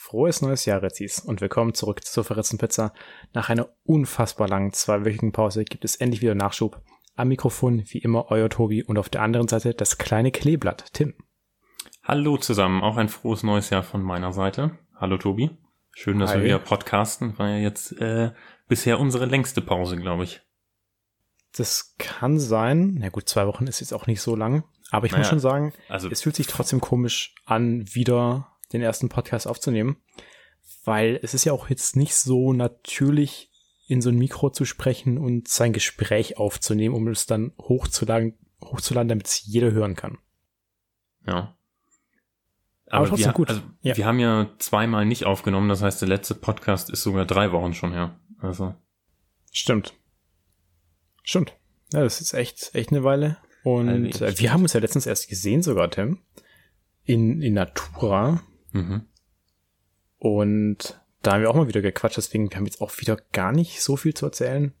Frohes neues Jahr, Rezis, und willkommen zurück zur verritzten Pizza. Nach einer unfassbar langen zweiwöchigen Pause gibt es endlich wieder Nachschub. Am Mikrofon wie immer euer Tobi und auf der anderen Seite das kleine Kleeblatt, Tim. Hallo zusammen, auch ein frohes neues Jahr von meiner Seite. Hallo Tobi. Schön, dass Hi. wir wieder podcasten. War ja jetzt äh, bisher unsere längste Pause, glaube ich. Das kann sein. Na gut, zwei Wochen ist jetzt auch nicht so lang. Aber ich naja, muss schon sagen, also, es fühlt sich trotzdem komisch an, wieder den ersten Podcast aufzunehmen, weil es ist ja auch jetzt nicht so natürlich, in so ein Mikro zu sprechen und sein Gespräch aufzunehmen, um es dann hochzuladen, hochzuladen damit es jeder hören kann. Ja. Aber, Aber trotzdem wir, gut. Also, ja. wir haben ja zweimal nicht aufgenommen, das heißt, der letzte Podcast ist sogar drei Wochen schon her. Also. Stimmt. Stimmt. Ja, das ist echt, echt eine Weile. Und äh, wir haben uns ja letztens erst gesehen sogar, Tim. In, in Natura. Mhm. Und da haben wir auch mal wieder gequatscht, deswegen haben wir jetzt auch wieder gar nicht so viel zu erzählen.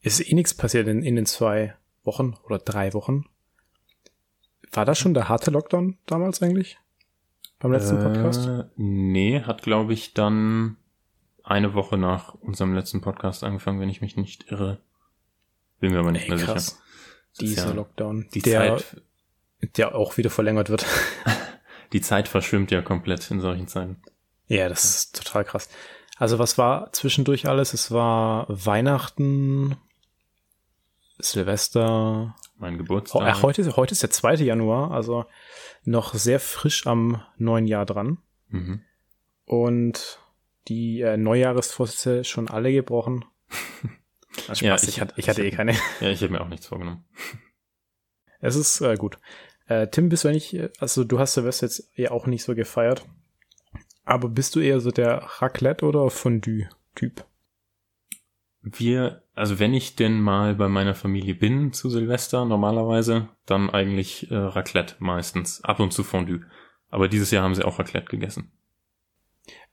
Es ist eh nichts passiert in, in den zwei Wochen oder drei Wochen. War das schon der harte Lockdown damals eigentlich? Beim letzten äh, Podcast? Nee, hat glaube ich dann eine Woche nach unserem letzten Podcast angefangen, wenn ich mich nicht irre. Bin mir aber nicht Ey, mehr krass. sicher. Dieser ja Lockdown, die der, Zeit, der auch wieder verlängert wird. die Zeit verschwimmt ja komplett in solchen Zeiten. Ja, das ist total krass. Also was war zwischendurch alles? Es war Weihnachten, Silvester. Mein Geburtstag. Oh, heute, heute ist der 2. Januar, also noch sehr frisch am neuen Jahr dran. Mhm. Und die äh, Neujahresvorsätze schon alle gebrochen. Also Spaß, ja, ich, ich, hatte, ich hatte eh keine. Ja, ich habe mir auch nichts vorgenommen. Es ist äh, gut. Äh, Tim, bist du eigentlich, also du hast Silvester jetzt ja auch nicht so gefeiert, aber bist du eher so der Raclette- oder Fondue-Typ? Wir, also wenn ich denn mal bei meiner Familie bin zu Silvester normalerweise, dann eigentlich äh, Raclette meistens, ab und zu Fondue. Aber dieses Jahr haben sie auch Raclette gegessen.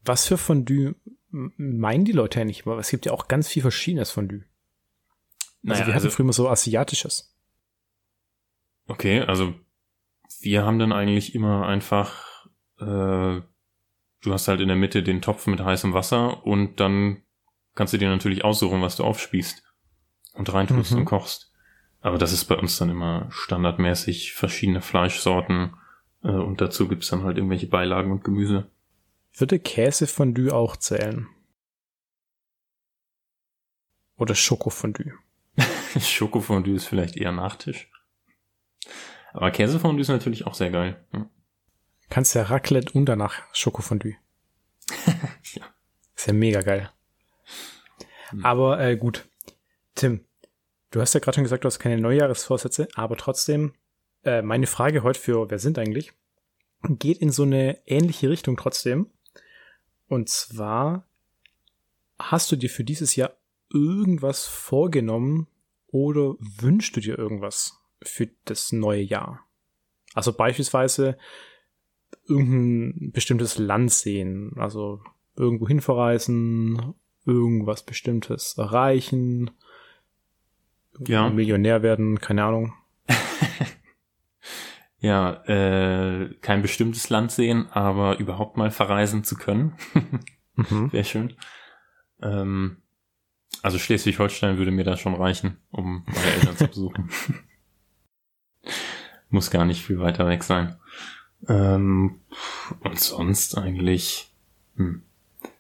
Was für Fondue meinen die Leute ja nicht, aber es gibt ja auch ganz viel verschiedenes Fondue. Also naja, wir hatten also, früher so asiatisches. Okay, also wir haben dann eigentlich immer einfach, äh, du hast halt in der Mitte den Topf mit heißem Wasser und dann kannst du dir natürlich aussuchen, was du aufspießt und reintust mhm. und kochst. Aber das ist bei uns dann immer standardmäßig verschiedene Fleischsorten äh, und dazu gibt's dann halt irgendwelche Beilagen und Gemüse. Würde Käsefondue auch zählen? Oder Schokofondue? Schokofondue ist vielleicht eher Nachtisch. Aber Käsefondue ist natürlich auch sehr geil. Hm. Kannst ja Raclette und danach Schokofondue. ja. Ist ja mega geil. Hm. Aber äh, gut. Tim, du hast ja gerade schon gesagt, du hast keine Neujahresvorsätze, aber trotzdem, äh, meine Frage heute für Wer sind eigentlich, geht in so eine ähnliche Richtung trotzdem. Und zwar, hast du dir für dieses Jahr irgendwas vorgenommen oder wünschst du dir irgendwas für das neue Jahr? Also beispielsweise irgendein bestimmtes Land sehen, also irgendwo hin verreisen, irgendwas Bestimmtes erreichen, ja. Millionär werden, keine Ahnung. ja, äh, kein bestimmtes Land sehen, aber überhaupt mal verreisen zu können. mhm. Wäre schön. Ähm, also Schleswig-Holstein würde mir da schon reichen, um meine Eltern zu besuchen. Muss gar nicht viel weiter weg sein. Ähm, und sonst eigentlich hm,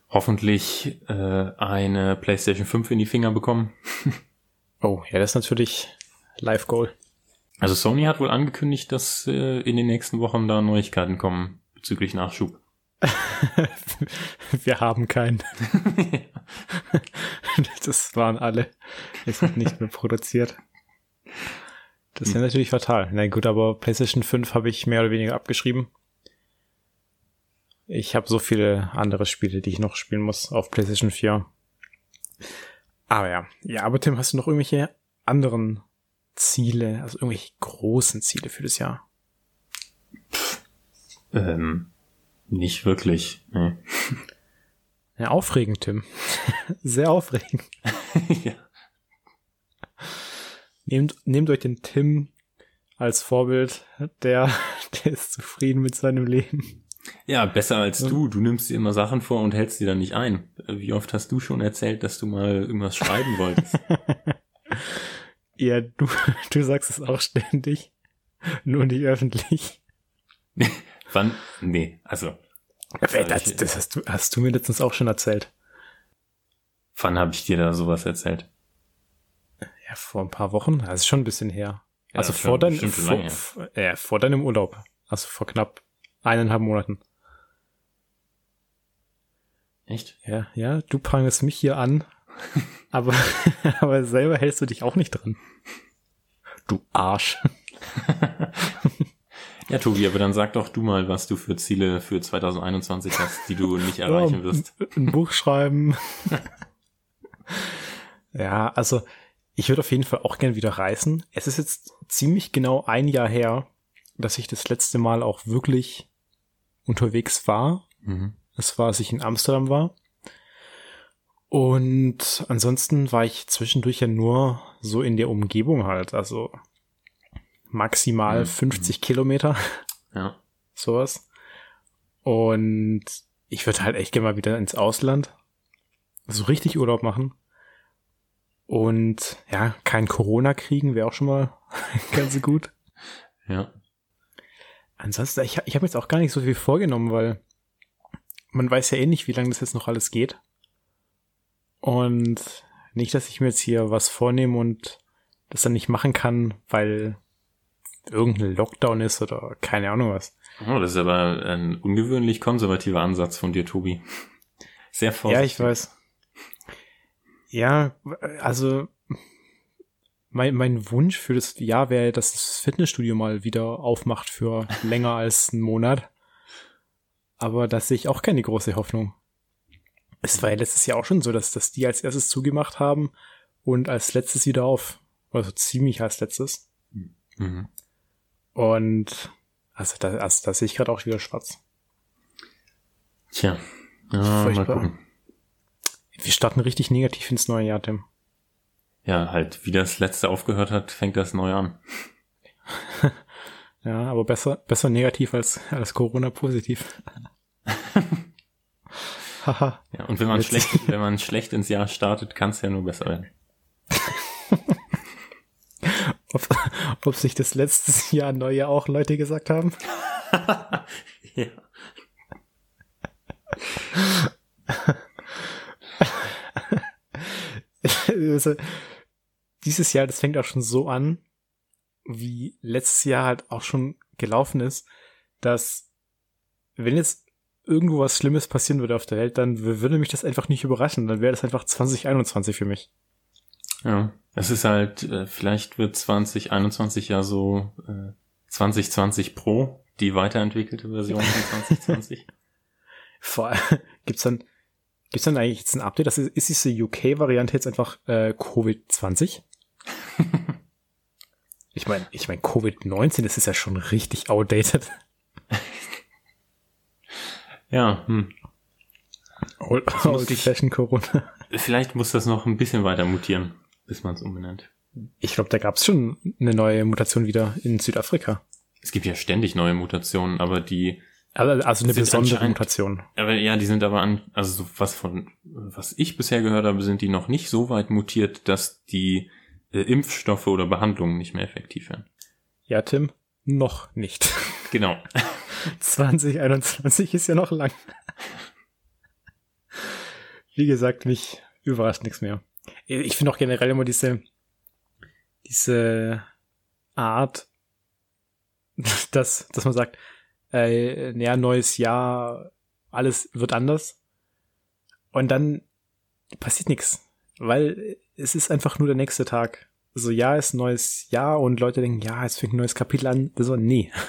hoffentlich äh, eine PlayStation 5 in die Finger bekommen. oh, ja, das ist natürlich Live Goal. Also Sony hat wohl angekündigt, dass äh, in den nächsten Wochen da Neuigkeiten kommen bezüglich Nachschub. Wir haben keinen. das waren alle. Es wird nicht mehr produziert. Das ist ja natürlich fatal. Na gut, aber PlayStation 5 habe ich mehr oder weniger abgeschrieben. Ich habe so viele andere Spiele, die ich noch spielen muss auf PlayStation 4. Aber ja. Ja, aber Tim, hast du noch irgendwelche anderen Ziele, also irgendwelche großen Ziele für das Jahr? Ähm, nicht wirklich. Nee. Ja, aufregend, Tim. Sehr aufregend. ja. Nehmt, nehmt euch den Tim als Vorbild, der, der ist zufrieden mit seinem Leben. Ja, besser als du. Du nimmst dir immer Sachen vor und hältst sie dann nicht ein. Wie oft hast du schon erzählt, dass du mal irgendwas schreiben wolltest? ja, du, du sagst es auch ständig. Nur nicht öffentlich. Wann? Nee, also. Das, das hast, du, hast du mir letztens auch schon erzählt. Wann habe ich dir da sowas erzählt? Ja, vor ein paar Wochen. Das ist schon ein bisschen her. Ja, also vor, dein, vor, ja, vor deinem Urlaub. Also vor knapp eineinhalb Monaten. Echt? Ja, ja, du prangest mich hier an, aber, aber selber hältst du dich auch nicht dran. Du Arsch. ja, Tobi, aber dann sag doch du mal, was du für Ziele für 2021 hast, die du nicht erreichen wirst. Ein Buch schreiben. ja, also ich würde auf jeden Fall auch gern wieder reisen. Es ist jetzt ziemlich genau ein Jahr her, dass ich das letzte Mal auch wirklich unterwegs war. Mhm. Das war, als ich in Amsterdam war. Und ansonsten war ich zwischendurch ja nur so in der Umgebung halt, also maximal mhm. 50 Kilometer. Ja. Sowas. Und ich würde halt echt gerne mal wieder ins Ausland. So richtig Urlaub machen. Und ja, kein Corona kriegen wäre auch schon mal ganz gut. Ja. Ansonsten, ich, ich habe jetzt auch gar nicht so viel vorgenommen, weil man weiß ja eh nicht, wie lange das jetzt noch alles geht. Und nicht, dass ich mir jetzt hier was vornehme und das dann nicht machen kann, weil irgendein Lockdown ist oder keine Ahnung was. Oh, das ist aber ein ungewöhnlich konservativer Ansatz von dir, Tobi. Sehr vorsichtig. Ja, ich weiß. Ja, also mein, mein Wunsch für das Jahr wäre, dass das Fitnessstudio mal wieder aufmacht für länger als einen Monat. Aber da sehe ich auch keine große Hoffnung. Es war ja letztes Jahr auch schon so, dass, dass die als erstes zugemacht haben und als letztes wieder auf. Also ziemlich als letztes. Mhm. Und also da, also da sehe ich gerade auch wieder schwarz. Tja. Ja, mal gucken. Wir starten richtig negativ ins neue Jahr, Tim ja, halt, wie das letzte aufgehört hat, fängt das neu an. ja, aber besser, besser negativ als, als Corona positiv. Haha. ja, und wenn man schlecht, wenn man schlecht ins Jahr startet, kann es ja nur besser werden. ob, ob sich das letzte Jahr Neue auch Leute gesagt haben? ja. also, dieses Jahr, das fängt auch schon so an, wie letztes Jahr halt auch schon gelaufen ist, dass wenn jetzt irgendwo was Schlimmes passieren würde auf der Welt, dann würde mich das einfach nicht überraschen. Dann wäre das einfach 2021 für mich. Ja, es ist halt, äh, vielleicht wird 2021 ja so äh, 2020 Pro, die weiterentwickelte Version von 2020. Vor allem, gibt's dann, gibt's dann eigentlich jetzt ein Update? Das ist, ist diese UK-Variante jetzt einfach äh, Covid-20? ich meine, ich meine, Covid-19, das ist ja schon richtig outdated. ja, hm. Old, old Fashion Corona. Vielleicht muss das noch ein bisschen weiter mutieren, bis man es umbenennt. Ich glaube, da gab es schon eine neue Mutation wieder in Südafrika. Es gibt ja ständig neue Mutationen, aber die also, also eine besondere Mutation. Aber ja, die sind aber an, also was von was ich bisher gehört habe, sind die noch nicht so weit mutiert, dass die äh, Impfstoffe oder Behandlungen nicht mehr effektiv werden. Ja, Tim, noch nicht. Genau. 2021 ist ja noch lang. Wie gesagt, mich überrascht nichts mehr. Ich finde auch generell immer diese, diese Art, dass, dass man sagt, äh, ja, neues Jahr, alles wird anders. Und dann passiert nichts, weil es ist einfach nur der nächste Tag. So, ja, ist ein neues Jahr und Leute denken, ja, es fängt ein neues Kapitel an. So, nee.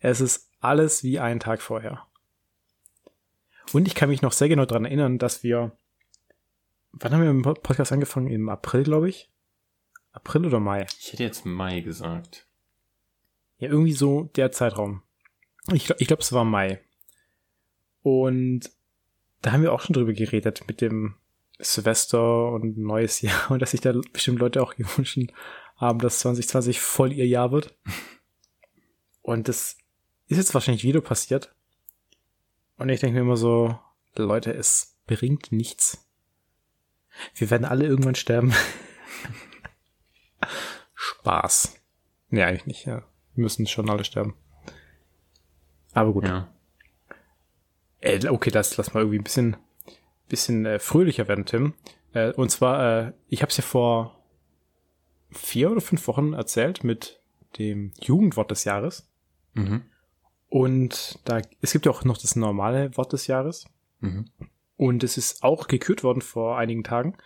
Es ist alles wie ein Tag vorher. Und ich kann mich noch sehr genau daran erinnern, dass wir, wann haben wir im Podcast angefangen? Im April, glaube ich. April oder Mai? Ich hätte jetzt Mai gesagt. Ja, irgendwie so der Zeitraum. Ich, ich glaube, es war Mai. Und da haben wir auch schon drüber geredet mit dem Silvester und neues Jahr und dass sich da bestimmt Leute auch gewünscht haben, dass 2020 voll ihr Jahr wird. Und das ist jetzt wahrscheinlich wieder passiert. Und ich denke mir immer so, Leute, es bringt nichts. Wir werden alle irgendwann sterben. Spaß. Nee, eigentlich nicht, ja. Wir müssen schon alle sterben. Aber gut. Ja. Äh, okay, das lass mal irgendwie ein bisschen, bisschen äh, fröhlicher werden, Tim. Äh, und zwar, äh, ich habe es ja vor vier oder fünf Wochen erzählt mit dem Jugendwort des Jahres. Mhm. Und da, es gibt ja auch noch das normale Wort des Jahres. Mhm. Und es ist auch gekürt worden vor einigen Tagen.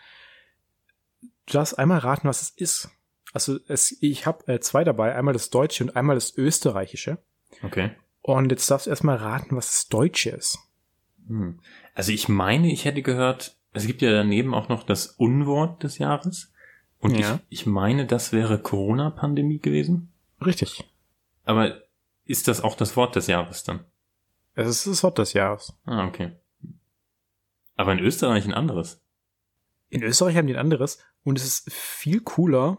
Du darfst einmal raten, was es ist. Also es, ich habe äh, zwei dabei, einmal das Deutsche und einmal das Österreichische. Okay. Und jetzt darfst du erstmal raten, was das Deutsche ist. Hm. Also ich meine, ich hätte gehört, es gibt ja daneben auch noch das Unwort des Jahres. Und Ja. ich, ich meine, das wäre Corona-Pandemie gewesen. Richtig. Aber ist das auch das Wort des Jahres dann? Es ist das Wort des Jahres. Ah, okay. Aber in Österreich ein anderes. In Österreich haben die ein anderes und es ist viel cooler.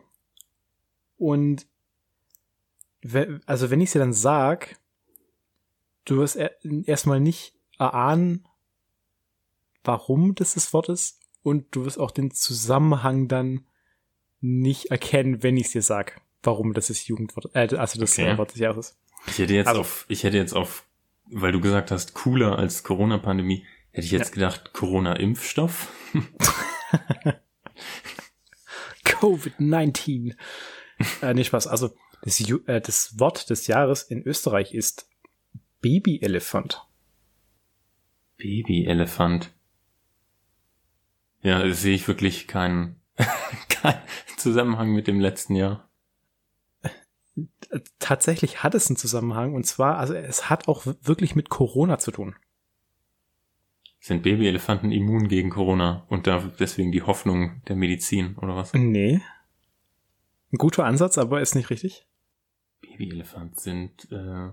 Und also wenn ich es dir dann sag, du wirst er- erstmal nicht erahnen, warum das das Wort ist und du wirst auch den Zusammenhang dann nicht erkennen, wenn ich es dir sag, warum das das Jugendwort, äh, also das Okay. Wort des Jahres. Ich hätte jetzt Also- auf, ich hätte jetzt auf, weil du gesagt hast, cooler als Corona-Pandemie, hätte ich jetzt gedacht, Corona-Impfstoff. Covid-19. äh, nee, Spaß. Also das, äh, das Wort des Jahres in Österreich ist Babyelefant. Babyelefant. Ja, das sehe ich wirklich keinen, keinen Zusammenhang mit dem letzten Jahr. Tatsächlich hat es einen Zusammenhang und zwar, also es hat auch wirklich mit Corona zu tun. Sind Babyelefanten immun gegen Corona und da deswegen die Hoffnung der Medizin oder was? Nee. Ein guter Ansatz, aber ist nicht richtig. Babyelefant sind, äh,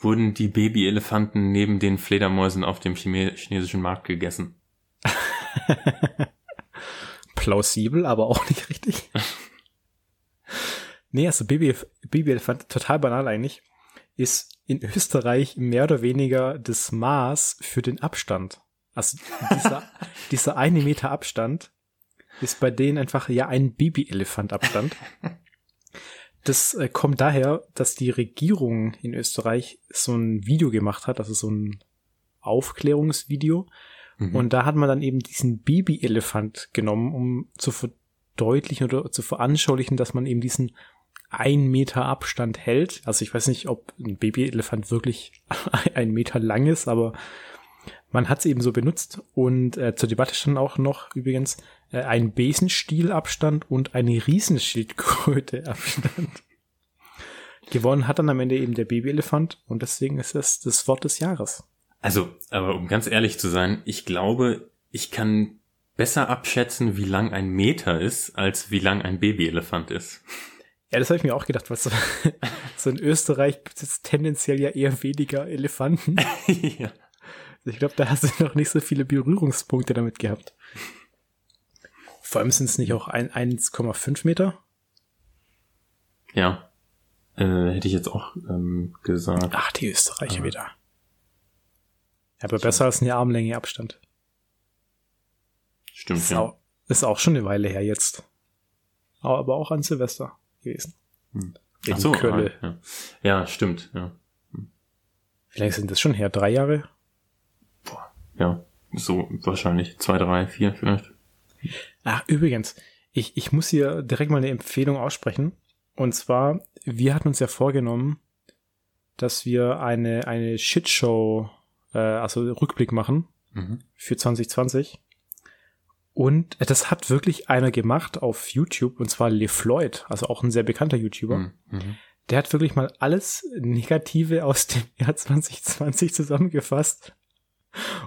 wurden die Babyelefanten neben den Fledermäusen auf dem chinesischen Markt gegessen? Plausibel, aber auch nicht richtig. nee, also Baby, Babyelefant, total banal eigentlich, ist in Österreich mehr oder weniger das Maß für den Abstand. Also dieser, dieser eine Meter Abstand ist bei denen einfach ja ein Babyelefant Abstand. Das äh, kommt daher, dass die Regierung in Österreich so ein Video gemacht hat, also so ein Aufklärungsvideo, Mhm. und da hat man dann eben diesen Babyelefant genommen, um zu verdeutlichen oder zu veranschaulichen, dass man eben diesen ein Meter Abstand hält. Also ich weiß nicht, ob ein Babyelefant wirklich ein Meter lang ist, aber man hat es eben so benutzt. Und äh, zur Debatte stand auch noch übrigens äh, ein Besenstielabstand und eine Riesenschildkröte Abstand. Gewonnen hat dann am Ende eben der Babyelefant und deswegen ist das das Wort des Jahres. Also, aber um ganz ehrlich zu sein, ich glaube, ich kann besser abschätzen, wie lang ein Meter ist, als wie lang ein Babyelefant ist. Ja, das habe ich mir auch gedacht, was so, so in Österreich gibt es tendenziell ja eher weniger Elefanten. ja. Ich glaube, da hast du noch nicht so viele Berührungspunkte damit gehabt. Vor allem sind es nicht auch ein 1,5 Meter? Ja. Äh, hätte ich jetzt auch ähm, gesagt. Ach, die Österreicher Aber- wieder. Ja, aber besser als eine Armlänge Abstand. Stimmt, Ist, ja. auch, ist auch schon eine Weile her jetzt. Aber auch an Silvester gewesen. Hm. In Ach so, Kölle. ah, ja. ja, stimmt, ja. Lange sind das schon her? Drei Jahre? Ja, so wahrscheinlich zwei, drei, vier vielleicht. Ach, übrigens, ich, ich muss hier direkt mal eine Empfehlung aussprechen. Und zwar, wir hatten uns ja vorgenommen, dass wir eine, eine Shitshow, äh, also Rückblick machen Mhm. für 2020. Und das hat wirklich einer gemacht auf YouTube, und zwar LeFloid, also auch ein sehr bekannter YouTuber. Mhm. Mhm. Der hat wirklich mal alles Negative aus dem Jahr 2020 zusammengefasst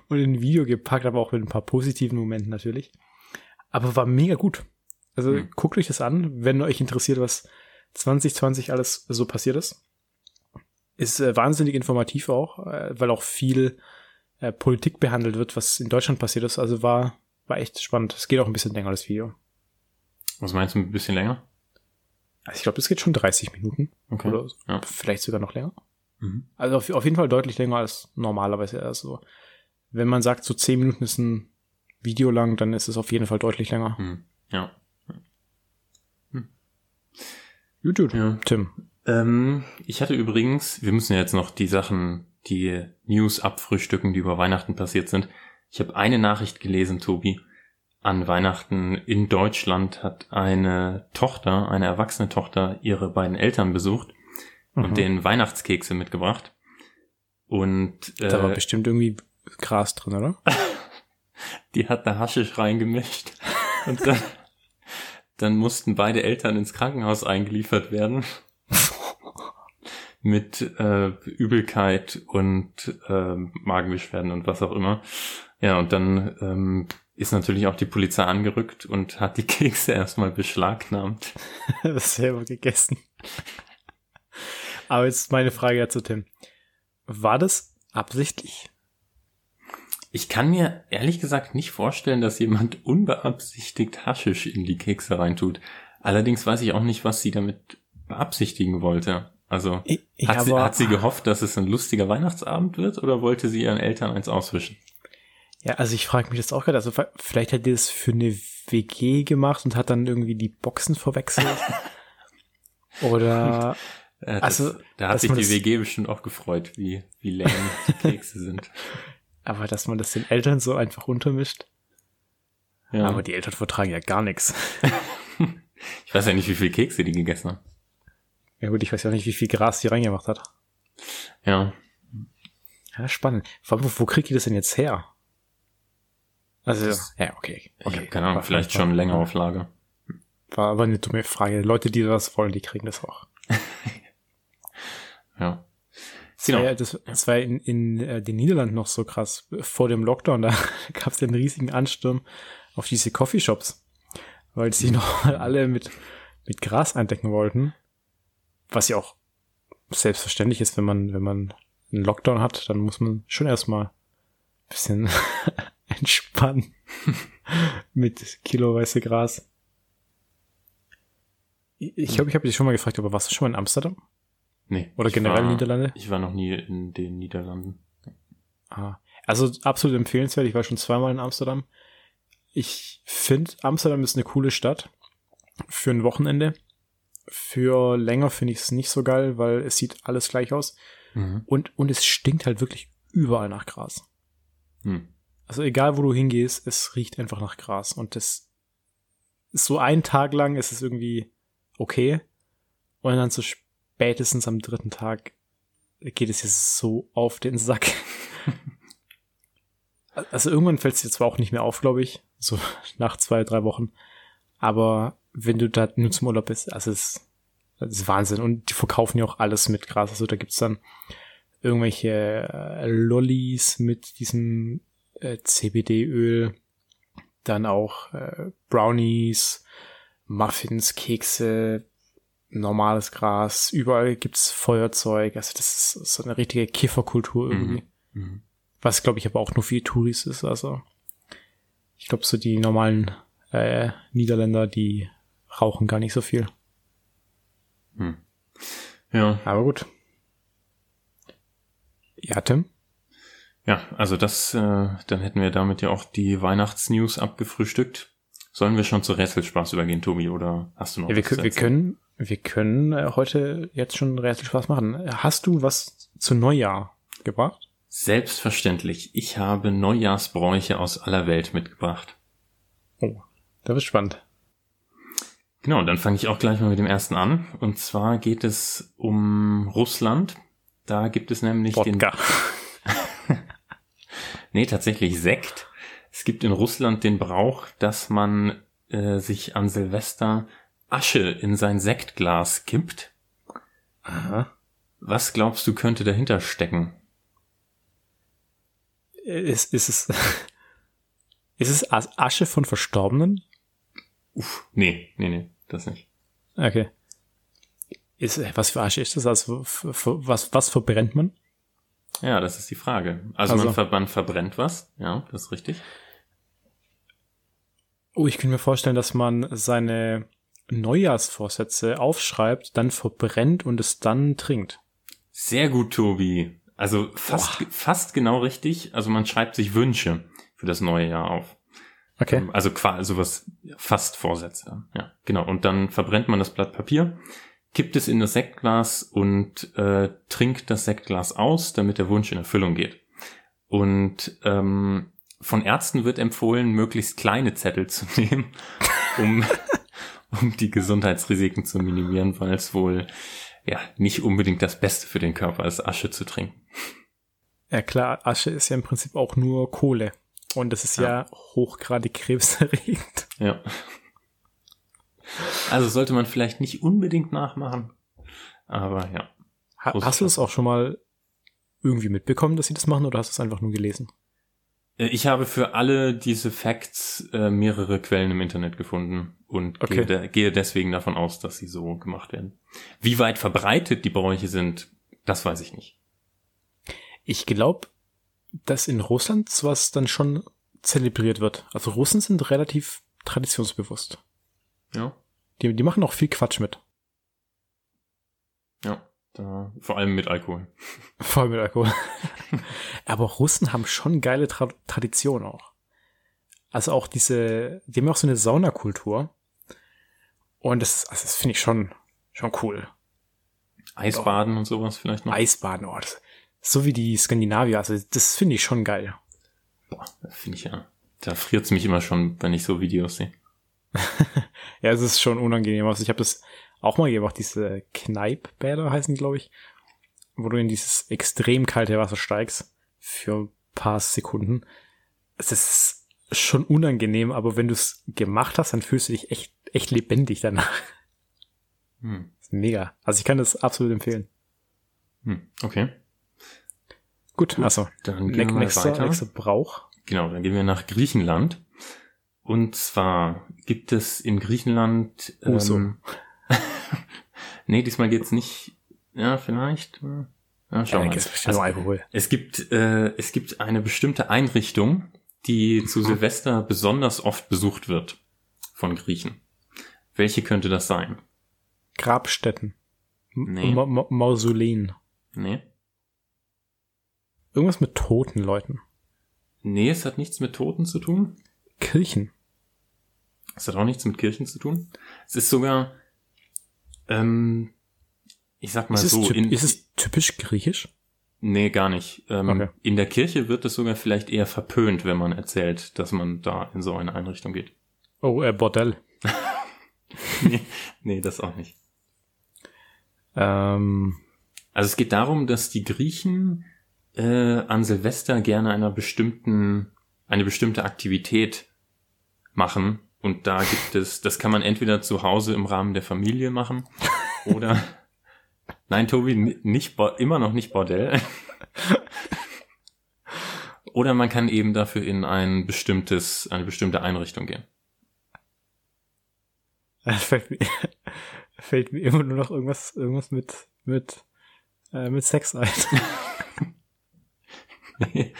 und in ein Video gepackt, aber auch mit ein paar positiven Momenten natürlich. Aber war mega gut. Also Mhm. guckt euch das an, wenn euch interessiert, was 2020 alles so passiert ist. Ist äh, wahnsinnig informativ auch, äh, weil auch viel äh, Politik behandelt wird, was in Deutschland passiert ist. Also war, war echt spannend. Es geht auch ein bisschen länger, das Video. Was meinst du, ein bisschen länger? Also ich glaube, das geht schon 30 Minuten Okay. oder Ja. vielleicht sogar noch länger. Mhm. Also auf, auf jeden Fall deutlich länger als normalerweise. Also wenn man sagt, so zehn Minuten ist ein Video lang, dann ist es auf jeden Fall deutlich länger. Mhm. Ja. Hm. YouTube. Ja. Tim. Ähm, ich hatte übrigens, wir müssen ja jetzt noch die Sachen, die News abfrühstücken, die über Weihnachten passiert sind. Ich habe eine Nachricht gelesen, Tobi. An Weihnachten in Deutschland hat eine Tochter, eine erwachsene Tochter, ihre beiden Eltern besucht mhm. und denen Weihnachtskekse mitgebracht. Und äh, da war bestimmt irgendwie Gras drin, oder? die hat da Haschisch reingemischt und dann, dann mussten beide Eltern ins Krankenhaus eingeliefert werden mit äh, Übelkeit und äh, Magenbeschwerden und was auch immer. Ja, und dann ähm, ist natürlich auch die Polizei angerückt und hat die Kekse erstmal beschlagnahmt. Selber gegessen. Aber jetzt meine Frage ja zu Tim. War das absichtlich? Ich kann mir ehrlich gesagt nicht vorstellen, dass jemand unbeabsichtigt Haschisch in die Kekse reintut. Allerdings weiß ich auch nicht, was sie damit beabsichtigen wollte. Also ich, hat, sie, hat sie gehofft, dass es ein lustiger Weihnachtsabend wird oder wollte sie ihren Eltern eins auswischen? Ja, also ich frage mich das auch gerade. Also vielleicht hat die das für eine WG gemacht und hat dann irgendwie die Boxen verwechselt. oder ja, das, also da hat sich die WG bestimmt auch gefreut, wie wie lame die Kekse sind. Aber dass man das den Eltern so einfach untermischt. Ja. Aber die Eltern vertragen ja gar nichts. ich weiß ja nicht, wie viel Kekse die gegessen haben. Ja gut, ich weiß ja nicht, wie viel Gras die reingemacht hat. Ja. Ja, spannend. Wo, wo kriegt die das denn jetzt her? Also, das, ja, okay. okay. keine Ahnung, vielleicht schon länger auf Lager. War aber eine dumme Frage. Leute, die das wollen, die kriegen das auch. ja. Genau. Das, war, das, das war in, in äh, den Niederlanden noch so krass. Vor dem Lockdown, da gab es einen riesigen Ansturm auf diese Coffeeshops, weil sie noch mal alle mit, mit Gras eindecken wollten. Was ja auch selbstverständlich ist, wenn man, wenn man einen Lockdown hat, dann muss man schon erstmal bisschen entspannen mit kiloweise Gras. Ich glaube, ich habe dich schon mal gefragt, aber warst du schon mal in Amsterdam? Nee. Oder generell war, Niederlande? Ich war noch nie in den Niederlanden. Ah. Also absolut empfehlenswert. Ich war schon zweimal in Amsterdam. Ich finde, Amsterdam ist eine coole Stadt für ein Wochenende. Für länger finde ich es nicht so geil, weil es sieht alles gleich aus. Mhm. Und, und es stinkt halt wirklich überall nach Gras. Mhm. Also egal, wo du hingehst, es riecht einfach nach Gras. Und das ist so ein Tag lang ist es irgendwie okay. Und dann so spätestens am dritten Tag geht es jetzt so auf den Sack. also irgendwann fällt es dir zwar auch nicht mehr auf, glaube ich. So nach zwei, drei Wochen. Aber wenn du da nur zum Urlaub bist, also es, das ist Wahnsinn. Und die verkaufen ja auch alles mit Gras. Also da gibt's dann irgendwelche äh, Lollis mit diesem äh, CBD-Öl, dann auch äh, Brownies, Muffins, Kekse, normales Gras, überall gibt's Feuerzeug. Also das ist so eine richtige Kifferkultur irgendwie. Mhm. Mhm. Was, glaube ich, aber auch nur für die Touris ist. Also ich glaube, so die normalen äh, Niederländer, die rauchen gar nicht so viel. Hm. Ja. Aber gut. Ja, Tim? Ja, also das, äh, dann hätten wir damit ja auch die Weihnachtsnews abgefrühstückt. Sollen wir schon zu Rätselspaß übergehen, Tobi, oder hast du noch ja, wir, wir können, wir können äh, heute jetzt schon Rätselspaß machen. Hast du was zu Neujahr gebracht? Selbstverständlich. Ich habe Neujahrsbräuche aus aller Welt mitgebracht. Oh, das ist spannend. Genau, dann fange ich auch gleich mal mit dem ersten an. Und zwar geht es um Russland. Da gibt es nämlich Wodka. den. nee, tatsächlich Sekt. Es gibt in Russland den Brauch, dass man äh, sich an Silvester Asche in sein Sektglas kippt. Aha. Was glaubst du könnte dahinter stecken? Ist, ist es ist es Asche von Verstorbenen? Uff, nee, nee, nee das nicht. Okay. Ist, was für Asche ist das? Also, was, was verbrennt man? Ja, das ist die Frage. Also, also. Man, ver man verbrennt was, ja, das ist richtig. Oh, ich könnte mir vorstellen, dass man seine Neujahrsvorsätze aufschreibt, dann verbrennt und es dann trinkt. Sehr gut, Tobi. Also fast, Boah. fast genau richtig. Also man schreibt sich Wünsche für das neue Jahr auf. Okay. Ähm, also quasi sowas fast Vorsätze. Ja, genau. Und dann verbrennt man das Blatt Papier, kippt es in das Sektglas und äh, trinkt das Sektglas aus, damit der Wunsch in Erfüllung geht. Und ähm, von Ärzten wird empfohlen, möglichst kleine Zettel zu nehmen, um, um die Gesundheitsrisiken zu minimieren, weil es wohl ja nicht unbedingt das Beste für den Körper ist, Asche zu trinken. Ja klar, Asche ist ja im Prinzip auch nur Kohle. Und das ist ja, ja hochgradig krebserregend. Ja. Also sollte man vielleicht nicht unbedingt nachmachen. Aber ja. Ha hast du es auch schon mal irgendwie mitbekommen, dass sie das machen, oder hast du es einfach nur gelesen? Äh, ich habe für alle diese Facts äh, mehrere Quellen im Internet gefunden und okay. gehe, de gehe deswegen davon aus, dass sie so gemacht werden. Wie weit verbreitet die Bräuche sind, das weiß ich nicht. Ich glaube, dass in Russland sowas dann schon zelebriert wird. Also Russen sind relativ traditionsbewusst. Ja. Die, die machen auch viel Quatsch mit. Ja, da, vor allem mit Alkohol. Vor allem mit Alkohol. Aber Russen haben schon geile Tra Tradition auch. Also auch diese, die haben auch so eine Saunakultur. Und das, also das finde ich schon, schon cool. Eisbaden und, und sowas vielleicht noch? Eisbaden, oh, das, so wie die Skandinavier, also das finde ich schon geil. Boah, finde ich ja. Da friert's mich immer schon, wenn ich so Videos sehe. ja, es ist schon unangenehm. Also ich habe das auch mal gemacht, diese Kneippbäder heißen, glaube ich, wo du in dieses extrem kalte Wasser steigst für ein paar Sekunden. Es ist schon unangenehm, aber wenn du es gemacht hast, dann fühlst du dich echt, echt lebendig danach. Hm. Mega. Also ich kann das absolut empfehlen. Hm, okay. Gut, Gut also dann gehen wir nächster, weiter. nächster Brauch. Genau, dann gehen wir nach Griechenland. Und zwar gibt es in Griechenland. Ähm, Uso. nee, diesmal geht's nicht. Ja, vielleicht. Ja, schau ja, mal. Also, Alkohol. Es gibt, äh, es gibt eine bestimmte Einrichtung, die zu Silvester besonders oft besucht wird von Griechen. Welche könnte das sein? Grabstätten. Nee. Ma Ma Mausoleen. Nee. Irgendwas mit toten Leuten. Nee, es hat nichts mit Toten zu tun. Kirchen. Es hat auch nichts mit Kirchen zu tun. Es ist sogar, ähm, ich sag mal ist so. In, ist es typisch griechisch? Nee, gar nicht. Ähm, okay. In der Kirche wird es sogar vielleicht eher verpönt, wenn man erzählt, dass man da in so eine Einrichtung geht. Oh, äh, Bordell. nee, nee, das auch nicht. Ähm. Also es geht darum, dass die Griechen äh, an Silvester gerne einer bestimmten, eine bestimmte Aktivität machen. Und da gibt es, das kann man entweder zu Hause im Rahmen der Familie machen oder, nein, Tobi, nicht, immer noch nicht Bordell. oder man kann eben dafür in ein bestimmtes, eine bestimmte Einrichtung gehen. Fällt mir, fällt mir immer nur noch irgendwas, irgendwas mit, mit, äh, mit Sex ein.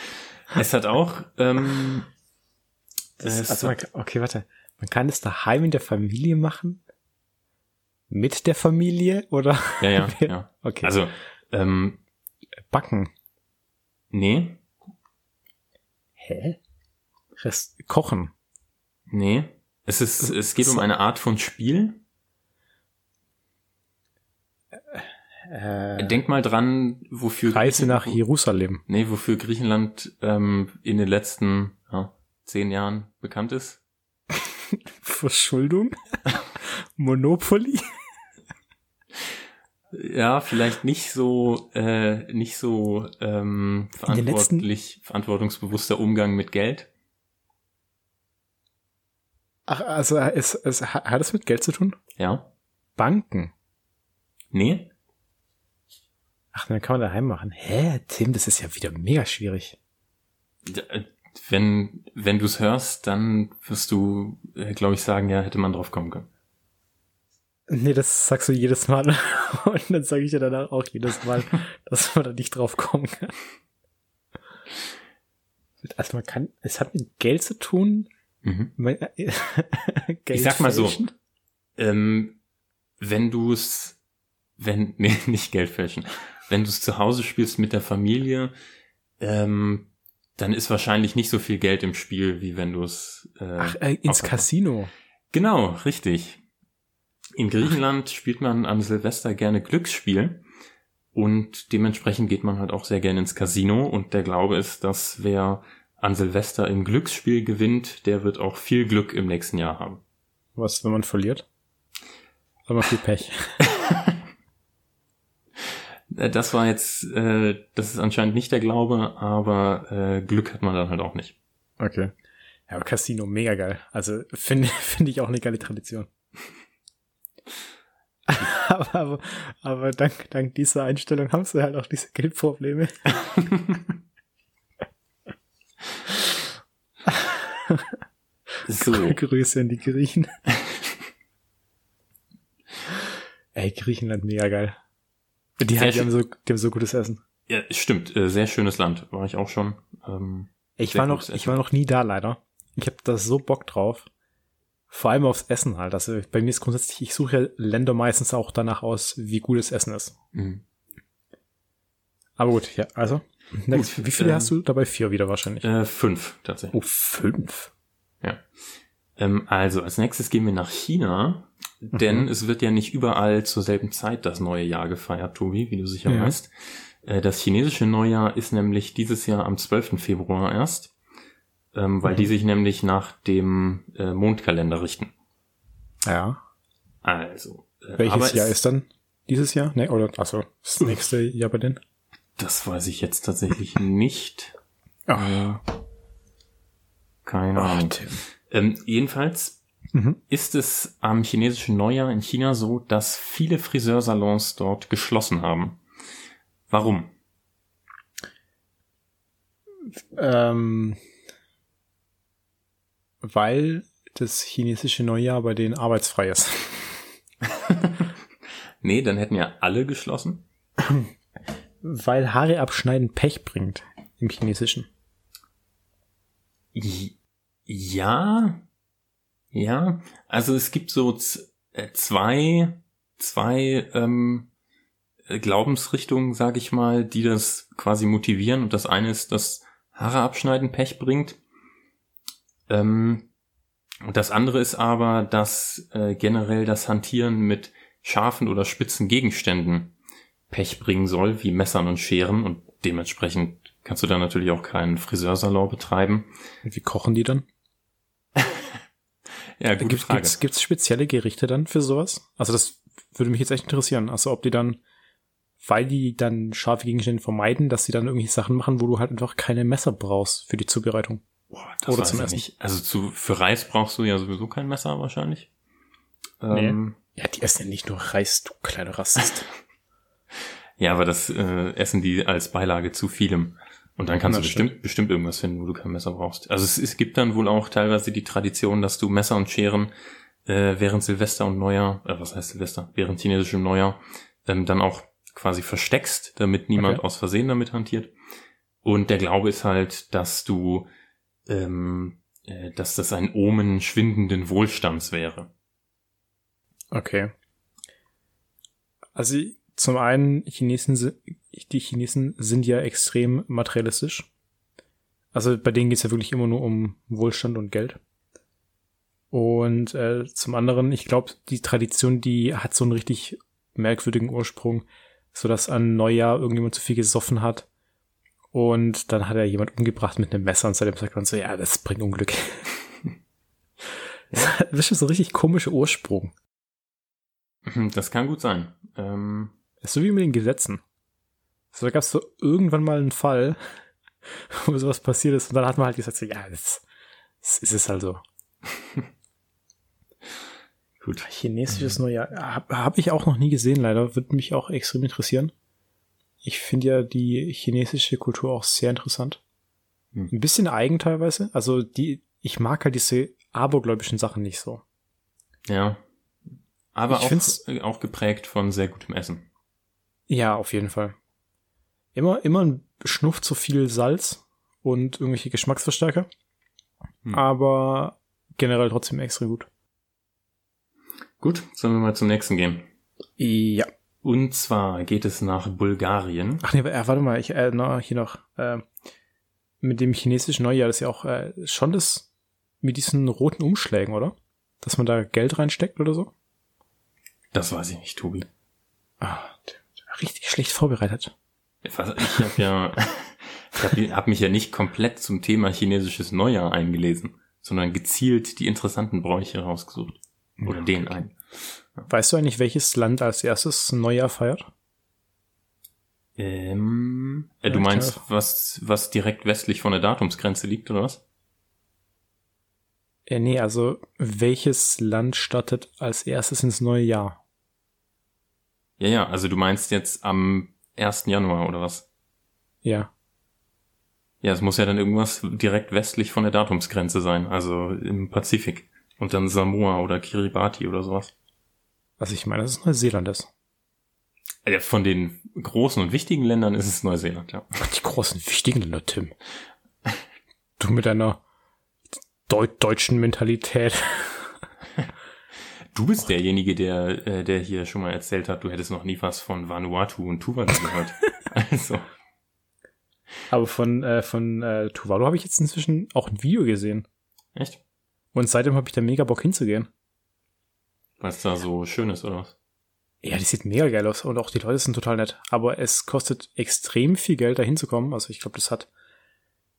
es hat auch. Ähm, das, also man, okay, warte. Man kann es daheim in der Familie machen? Mit der Familie oder? Ja, ja, ja. Okay. Also ähm, backen. Nee. Hä? Rest kochen. Nee. Es ist, es geht um eine Art von Spiel. Äh, Denk mal dran, wofür Reise nach Jerusalem. Nee, wofür Griechenland ähm, in den letzten ja, zehn Jahren bekannt ist. Verschuldung? Monopoly? ja, vielleicht nicht so äh, nicht so ähm, verantwortlich, verantwortungsbewusster Umgang mit Geld. Ach, also es, es, hat es mit Geld zu tun? Ja. Banken? Nee. Ach, dann kann man daheim machen. Hä, Tim, das ist ja wieder mega schwierig. Wenn, wenn du es hörst, dann wirst du, äh, glaube ich, sagen, ja, hätte man drauf kommen können. Nee, das sagst du jedes Mal. Und dann sage ich dir danach auch jedes Mal, dass man da nicht drauf kommen kann. Also man kann, es hat mit Geld zu tun. Mhm. Ich sag mal so, ähm, wenn du es, wenn, nee, nicht Geld fälschen wenn du es zu Hause spielst mit der Familie, ähm, dann ist wahrscheinlich nicht so viel Geld im Spiel, wie wenn du es äh, Ach, äh, ins Casino. Genau, richtig. In Griechenland spielt man am Silvester gerne Glücksspiel und dementsprechend geht man halt auch sehr gerne ins Casino und der Glaube ist, dass wer an Silvester im Glücksspiel gewinnt, der wird auch viel Glück im nächsten Jahr haben. Was, wenn man verliert? Aber viel Pech. Äh, das war jetzt, äh, das ist anscheinend nicht der Glaube, aber äh, Glück hat man dann halt auch nicht. Okay. Ja, aber Casino, mega geil. Also finde finde ich auch eine geile Tradition. aber, aber, aber dank, dank dieser Einstellung haben sie halt auch diese Geldprobleme. so. Grüße an die Griechen. Ey, Griechenland mega geil. Die, halt, die, haben so, die haben so gutes Essen. Ja, stimmt. Äh, sehr schönes Land. War ich auch schon. Ähm, ich war noch, ich war noch nie da leider. Ich habe da so Bock drauf. Vor allem aufs Essen halt. Also bei mir ist grundsätzlich, ich suche ja Länder meistens auch danach aus, wie gut das Essen ist. Mhm. Aber gut, ja, also. Gut, wie viele ähm, hast du dabei? Vier wieder wahrscheinlich. Äh, fünf, tatsächlich. Oh, fünf. Ja. Ähm, also, als nächstes gehen wir nach China. Denn mhm. es wird ja nicht überall zur selben Zeit das neue Jahr gefeiert, Tobi, wie du sicher ja. weißt. Äh, das chinesische Neujahr ist nämlich dieses Jahr am 12. Februar erst, ähm, weil mhm. die sich nämlich nach dem äh, Mondkalender richten. Ja. Also. Äh, Welches Jahr ist dann dieses Jahr? Ne, oder achso, das nächste Jahr bei denen? Das weiß ich jetzt tatsächlich nicht. Ach. Keine Ahnung. Ähm, jedenfalls mhm. ist es am chinesischen Neujahr in China so, dass viele Friseursalons dort geschlossen haben. Warum? Ähm, weil das chinesische Neujahr bei denen arbeitsfrei ist. nee, dann hätten ja alle geschlossen. Weil Haare abschneiden Pech bringt im chinesischen. Ja, ja, also es gibt so äh, zwei, zwei ähm, äh, Glaubensrichtungen, sag ich mal, die das quasi motivieren. Und das eine ist, dass Haare abschneiden Pech bringt. Ähm, und das andere ist aber, dass äh, generell das Hantieren mit scharfen oder spitzen Gegenständen Pech bringen soll, wie Messern und Scheren. Und dementsprechend kannst du da natürlich auch keinen Friseursalon betreiben. Wie kochen die dann? Ja, gute Gibt, Frage. Gibt's, gibt's spezielle Gerichte dann für sowas? Also das würde mich jetzt echt interessieren. Also ob die dann, weil die dann scharfe Gegenstände vermeiden, dass sie dann irgendwelche Sachen machen, wo du halt einfach keine Messer brauchst für die Zubereitung. Boah, das Oder zum Essen. Nicht. Also zu, für Reis brauchst du ja sowieso kein Messer wahrscheinlich. Nee. Ähm, ja, die essen ja nicht nur Reis, du kleiner Rassist. ja, aber das äh, essen die als Beilage zu vielem. Und dann kannst ja, du bestimmt, stimmt. bestimmt irgendwas finden, wo du kein Messer brauchst. Also es, es gibt dann wohl auch teilweise die Tradition, dass du Messer und Scheren äh, während Silvester und Neujahr, äh, was heißt Silvester, während chinesischem Neujahr, ähm, dann auch quasi versteckst, damit niemand okay. aus Versehen damit hantiert. Und der Glaube ist halt, dass du, ähm, äh, dass das ein Omen schwindenden Wohlstands wäre. Okay. Also zum einen, Chinesen, die Chinesen sind ja extrem materialistisch. Also bei denen geht's ja wirklich immer nur um Wohlstand und Geld. Und äh, zum anderen, ich glaube, die Tradition, die hat so einen richtig merkwürdigen Ursprung, so dass an Neujahr irgendjemand zu viel gesoffen hat. Und dann hat er jemand umgebracht mit einem Messer und seitdem sagt man so, ja, das bringt Unglück. das ist schon so ein richtig komischer Ursprung. Das kann gut sein. Ähm das ist so wie mit den Gesetzen. So, da gab es so irgendwann mal einen Fall, wo sowas passiert ist und dann hat man halt gesagt, so, ja, das, das ist es halt so. Gut. Chinesisches mhm. Neujahr habe hab ich auch noch nie gesehen, leider. Würde mich auch extrem interessieren. Ich finde ja die chinesische Kultur auch sehr interessant. Hm. Ein bisschen eigen teilweise. Also die, ich mag halt diese abergläubischen Sachen nicht so. Ja. Aber ich auch, auch geprägt von sehr gutem Essen. Ja, auf jeden Fall. Immer, immer ein Schnuff zu viel Salz und irgendwelche Geschmacksverstärker. Hm. Aber generell trotzdem extra gut. Gut, sollen wir mal zum nächsten gehen? Ja. Und zwar geht es nach Bulgarien. Ach nee, äh, warte mal, ich, äh, noch, hier noch, äh, mit dem chinesischen Neujahr, das ist ja auch äh, schon das mit diesen roten Umschlägen, oder? Dass man da Geld reinsteckt oder so? Das weiß ich nicht, Tobi. Ah, richtig schlecht vorbereitet. Ich, habe ja, ich habe hab mich ja nicht komplett zum Thema chinesisches Neujahr eingelesen, sondern gezielt die interessanten Bräuche rausgesucht. Oder okay. den einen. Weißt du eigentlich, welches Land als erstes Neujahr feiert? Ähm, äh, du meinst, was, was direkt westlich von der Datumsgrenze liegt, oder was? Äh, nee, also welches Land startet als erstes ins neue Jahr? Ja, ja, also du meinst jetzt am 1. Januar, oder was? Ja. Ja, es muss ja dann irgendwas direkt westlich von der Datumsgrenze sein, also im Pazifik. Und dann Samoa oder Kiribati oder sowas. Also ich meine, dass es Neuseeland ist. Ja, von den großen und wichtigen Ländern ist es Neuseeland, ja. Die großen wichtigen Länder, Tim. Du mit deiner Deu deutschen Mentalität. Du bist derjenige, der, äh, der hier schon mal erzählt hat, du hättest noch nie was von Vanuatu und Tuvalu gehört. also. Aber von, äh, von äh, Tuvalu habe ich jetzt inzwischen auch ein Video gesehen. Echt? Und seitdem habe ich da mega Bock hinzugehen. Was da so schön ist, oder was? Ja, die sieht mega geil aus und auch die Leute sind total nett. Aber es kostet extrem viel Geld, da hinzukommen. Also ich glaube, das hat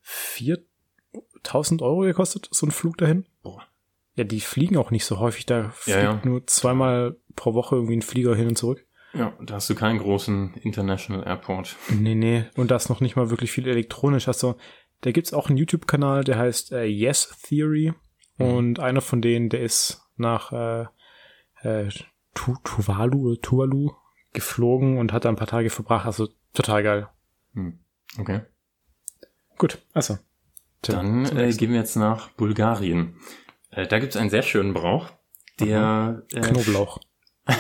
4000 Euro gekostet, so ein Flug dahin. Boah. Ja, die fliegen auch nicht so häufig. Da fliegt ja, ja. nur zweimal pro Woche irgendwie ein Flieger hin und zurück. Ja, da hast du keinen großen International Airport. Nee, nee. Und da ist noch nicht mal wirklich viel elektronisch. Also, da gibt's auch einen YouTube-Kanal, der heißt äh, Yes Theory. Mhm. Und einer von denen, der ist nach äh, äh, Tuvalu, Tuvalu geflogen und hat da ein paar Tage verbracht. Also total geil. Hm. Okay. Gut, also. Dann äh, gehen wir jetzt nach Bulgarien. Äh, da gibt's einen sehr schönen Brauch, der äh, Knoblauch.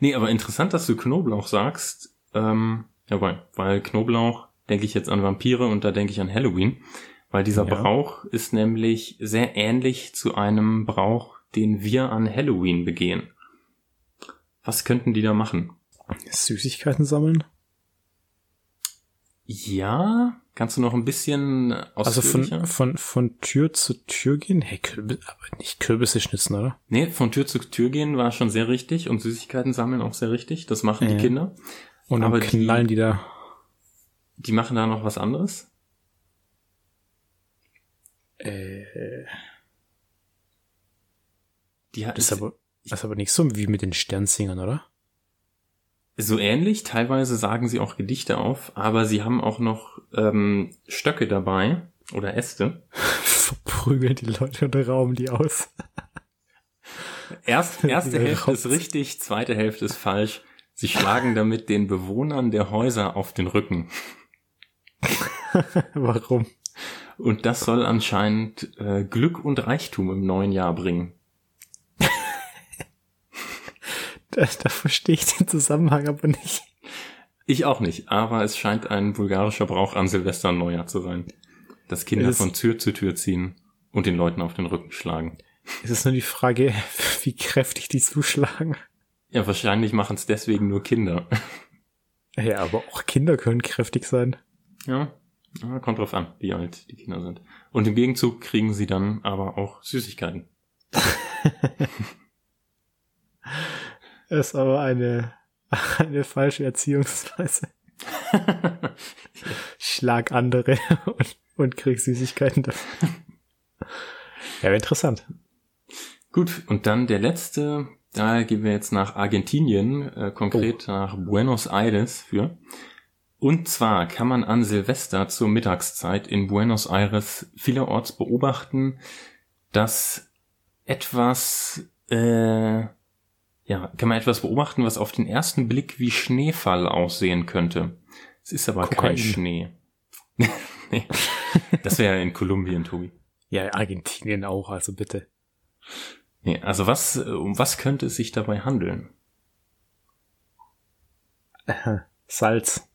nee, aber interessant, dass du Knoblauch sagst. Ähm, jawohl, weil Knoblauch denke ich jetzt an Vampire und da denke ich an Halloween, weil dieser ja. Brauch ist nämlich sehr ähnlich zu einem Brauch, den wir an Halloween begehen. Was könnten die da machen? Süßigkeiten sammeln? Ja, kannst du noch ein bisschen Also von, von, von Tür zu Tür gehen? Hey, Kürbis, aber nicht Kürbisse schnitzen, oder? Nee, von Tür zu Tür gehen war schon sehr richtig und Süßigkeiten sammeln auch sehr richtig. Das machen ja. die Kinder. Und dann aber knallen die, die da. Die machen da noch was anderes? Äh. Die hat, das, ist aber, das ist aber nicht so wie mit den Sternsingern, oder? So ähnlich, teilweise sagen sie auch Gedichte auf, aber sie haben auch noch ähm, Stöcke dabei oder Äste. Verprügeln die Leute und rauben die aus. Erst, erste Hälfte ist richtig, zweite Hälfte ist falsch. Sie schlagen damit den Bewohnern der Häuser auf den Rücken. Warum? Und das soll anscheinend äh, Glück und Reichtum im neuen Jahr bringen. da, da verstehe ich den Zusammenhang aber nicht. Ich auch nicht, aber es scheint ein bulgarischer Brauch an Silvester und Neujahr zu sein. Dass Kinder von Tür zu Tür ziehen und den Leuten auf den Rücken schlagen. Es ist nur die Frage, wie kräftig die zuschlagen. Ja, wahrscheinlich machen es deswegen nur Kinder. Ja, aber auch Kinder können kräftig sein. Ja, ja, kommt drauf an, wie alt die Kinder sind. Und im Gegenzug kriegen sie dann aber auch Süßigkeiten. ist aber eine, eine falsche Erziehungsweise. Schlag andere und, und krieg Süßigkeiten dafür. Ja, wäre interessant. Gut, und dann der letzte, da gehen wir jetzt nach Argentinien, äh, konkret oh. nach Buenos Aires für. Und zwar kann man an Silvester zur Mittagszeit in Buenos Aires vielerorts beobachten, dass etwas, äh, ja, kann man etwas beobachten, was auf den ersten Blick wie Schneefall aussehen könnte. Es ist aber Kokain. kein Schnee. nee. Das wäre ja in Kolumbien, Tobi. Ja, Argentinien auch, also bitte. Nee, also was, um was könnte es sich dabei handeln? Salz.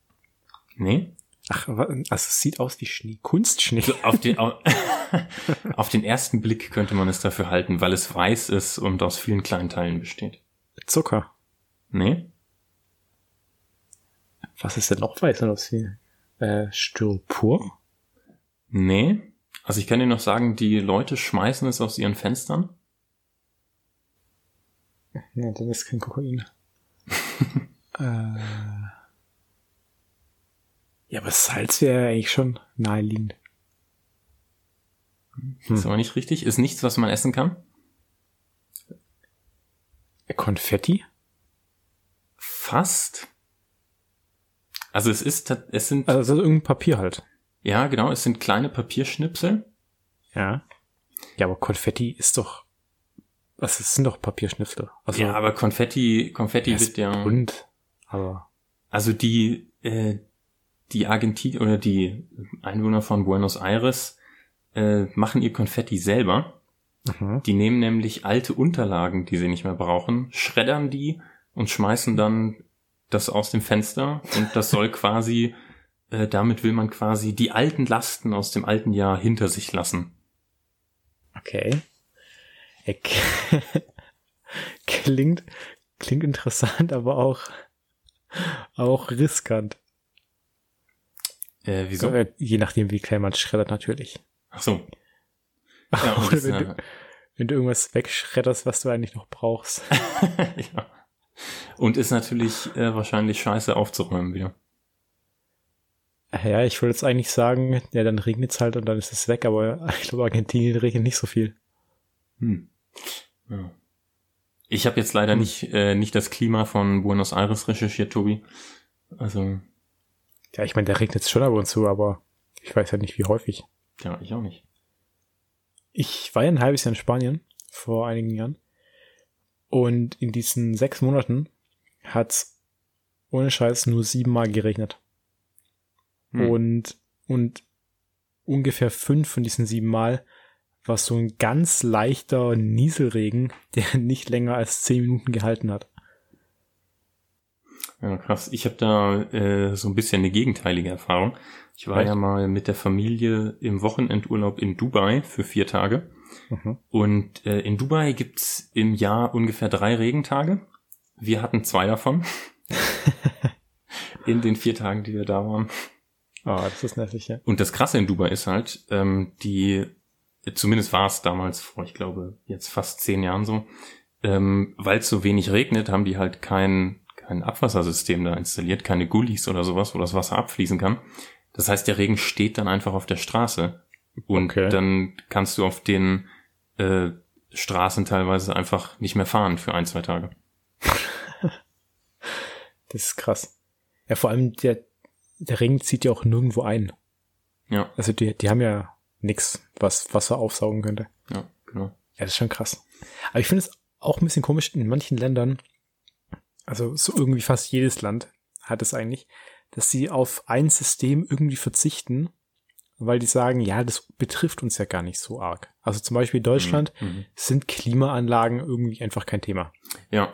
Nee? Ach, also es sieht aus wie Schnee. Kunstschnee. So auf, den, auf, auf den ersten Blick könnte man es dafür halten, weil es weiß ist und aus vielen kleinen Teilen besteht. Zucker. Nee? Was ist denn noch weißer als hier? Äh, Styropor? Nee. Also ich kann dir noch sagen, die Leute schmeißen es aus ihren Fenstern. Ja, dann ist kein Kokain. äh, ja, aber Salz wäre eigentlich schon naheliegend. Hm. Ist aber nicht richtig. Ist nichts, was man essen kann. Konfetti? Fast. Also es ist, es sind. Also es ist irgendein Papier halt. Ja, genau, es sind kleine Papierschnipsel. Ja. Ja, aber Konfetti ist doch. Was es sind doch Papierschnipsel. Also, ja, aber Konfetti, Konfetti wird ja. Bunt, aber. Also die, äh, die Argentin oder die Einwohner von Buenos Aires äh, machen ihr Konfetti selber. Mhm. Die nehmen nämlich alte Unterlagen, die sie nicht mehr brauchen, schreddern die und schmeißen dann das aus dem Fenster und das soll quasi, äh, damit will man quasi die alten Lasten aus dem alten Jahr hinter sich lassen. Okay. klingt, klingt interessant, aber auch, auch riskant. Äh, wieso? Äh, je nachdem, wie klein man schreddert, natürlich. Ach so. Ja, Oder wenn, du, wenn du irgendwas wegschredderst, was du eigentlich noch brauchst. ja. Und ist natürlich äh, wahrscheinlich scheiße aufzuräumen wieder. Ja, ich würde jetzt eigentlich sagen, ja, dann regnet es halt und dann ist es weg, aber ich glaube, Argentinien regnet nicht so viel. Hm. Ja. Ich habe jetzt leider hm. nicht, äh, nicht das Klima von Buenos Aires recherchiert, Tobi. Also. Ja, ich meine, der regnet schon ab und zu, aber ich weiß ja nicht, wie häufig. Ja, ich auch nicht. Ich war ja ein halbes Jahr in Spanien vor einigen Jahren. Und in diesen sechs Monaten hat's ohne Scheiß nur siebenmal geregnet. Hm. Und, und ungefähr fünf von diesen sieben Mal war so ein ganz leichter Nieselregen, der nicht länger als zehn Minuten gehalten hat. Ja, krass. Ich habe da äh, so ein bisschen eine gegenteilige Erfahrung. Ich war Echt? ja mal mit der Familie im Wochenendurlaub in Dubai für vier Tage. Mhm. Und äh, in Dubai gibt's im Jahr ungefähr drei Regentage. Wir hatten zwei davon. in den vier Tagen, die wir da waren. Oh, das ist nervig, ja. Und das Krasse in Dubai ist halt, ähm, die, zumindest war es damals vor, ich glaube, jetzt fast zehn Jahren so, ähm, weil es so wenig regnet, haben die halt kein kein Abwassersystem da installiert, keine Gullis oder sowas, wo das Wasser abfließen kann. Das heißt, der Regen steht dann einfach auf der Straße. Und okay. dann kannst du auf den äh, Straßen teilweise einfach nicht mehr fahren für ein, zwei Tage. das ist krass. Ja, vor allem der, der Regen zieht ja auch nirgendwo ein. Ja. Also die, die haben ja nix, was Wasser aufsaugen könnte. Ja, genau. Ja, das ist schon krass. Aber ich finde es auch ein bisschen komisch, in manchen Ländern also so irgendwie fast jedes Land hat es eigentlich, dass sie auf ein System irgendwie verzichten, weil die sagen, ja, das betrifft uns ja gar nicht so arg. Also zum Beispiel Deutschland mhm. mhm. sind Klimaanlagen irgendwie einfach kein Thema. Ja.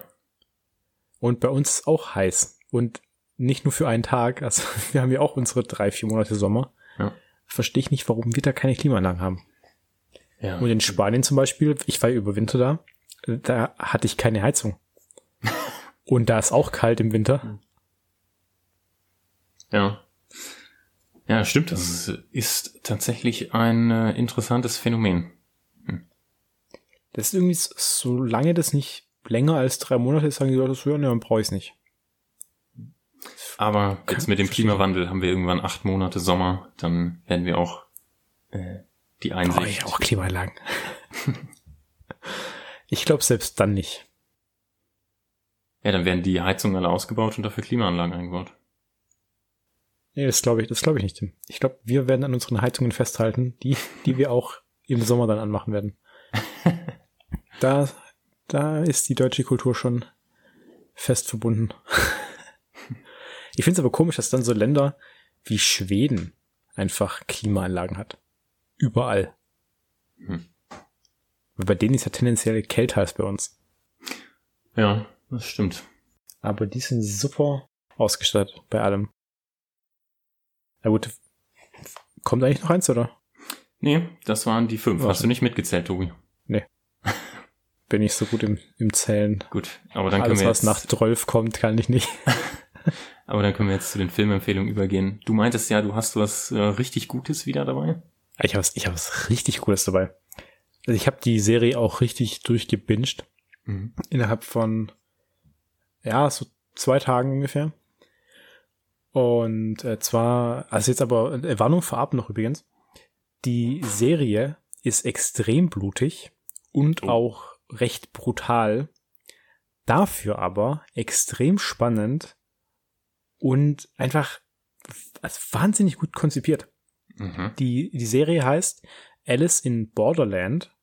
Und bei uns ist auch heiß. Und nicht nur für einen Tag, also wir haben ja auch unsere drei, vier Monate Sommer. Ja. Verstehe ich nicht, warum wir da keine Klimaanlagen haben. Ja. Und in Spanien zum Beispiel, ich war über Winter da, da hatte ich keine Heizung. Und da ist auch kalt im Winter. Ja. Ja, stimmt. Das ist tatsächlich ein äh, interessantes Phänomen. Hm. Das ist irgendwie, solange das nicht länger als drei Monate ist, sagen die Leute so, ja, ne, dann brauche ich es nicht. Aber jetzt mit dem Klimawandel haben wir irgendwann acht Monate Sommer, dann werden wir auch äh, die Einsicht. Brauche ich auch Klimaanlagen. ich glaube selbst dann nicht. Ja, dann werden die Heizungen alle ausgebaut und dafür Klimaanlagen eingebaut. Nee, das glaube ich, das glaube ich nicht, Tim. Ich glaube, wir werden an unseren Heizungen festhalten, die, die wir auch im Sommer dann anmachen werden. da, da ist die deutsche Kultur schon fest verbunden. ich finde es aber komisch, dass dann so Länder wie Schweden einfach Klimaanlagen hat. Überall. Hm. Bei denen ist ja tendenziell kälter als bei uns. Ja, das stimmt. Aber die sind super ausgestattet bei allem. Na gut. Kommt eigentlich noch eins, oder? Nee, das waren die fünf. Hast du nicht mitgezählt, Tobi? Nee. Bin ich so gut im, im Zählen. Gut, aber dann Alles, können wir was nach 12 kommt, kann ich nicht. Aber dann können wir jetzt zu den Filmempfehlungen übergehen. Du meintest ja, du hast was äh, richtig Gutes wieder dabei. Ich habe was, ich hab was richtig Cooles dabei. Also ich habe die Serie auch richtig durchgebinged. Mhm. Innerhalb von, ja, so zwei Tagen ungefähr. Und äh, zwar, also jetzt aber, äh, Warnung vorab noch übrigens. Die Serie ist extrem blutig und oh. auch recht brutal. Dafür aber extrem spannend und einfach also wahnsinnig gut konzipiert. Mhm. Die, die Serie heißt Alice in Borderland,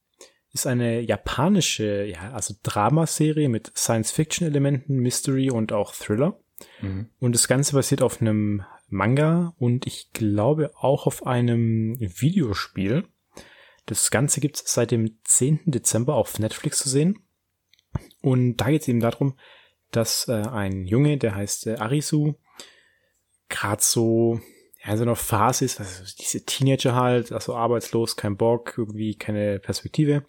ist eine japanische, ja, also Dramaserie mit Science-Fiction-Elementen, Mystery und auch Thriller. Mhm. Und das Ganze basiert auf einem Manga und ich glaube auch auf einem Videospiel. Das Ganze gibt es seit dem 10. Dezember auf Netflix zu sehen. Und da geht es eben darum, dass äh, ein Junge, der heißt äh, Arisu, gerade so ja, in so einer Phase ist, also diese Teenager halt, also arbeitslos, kein Bock, irgendwie keine Perspektive.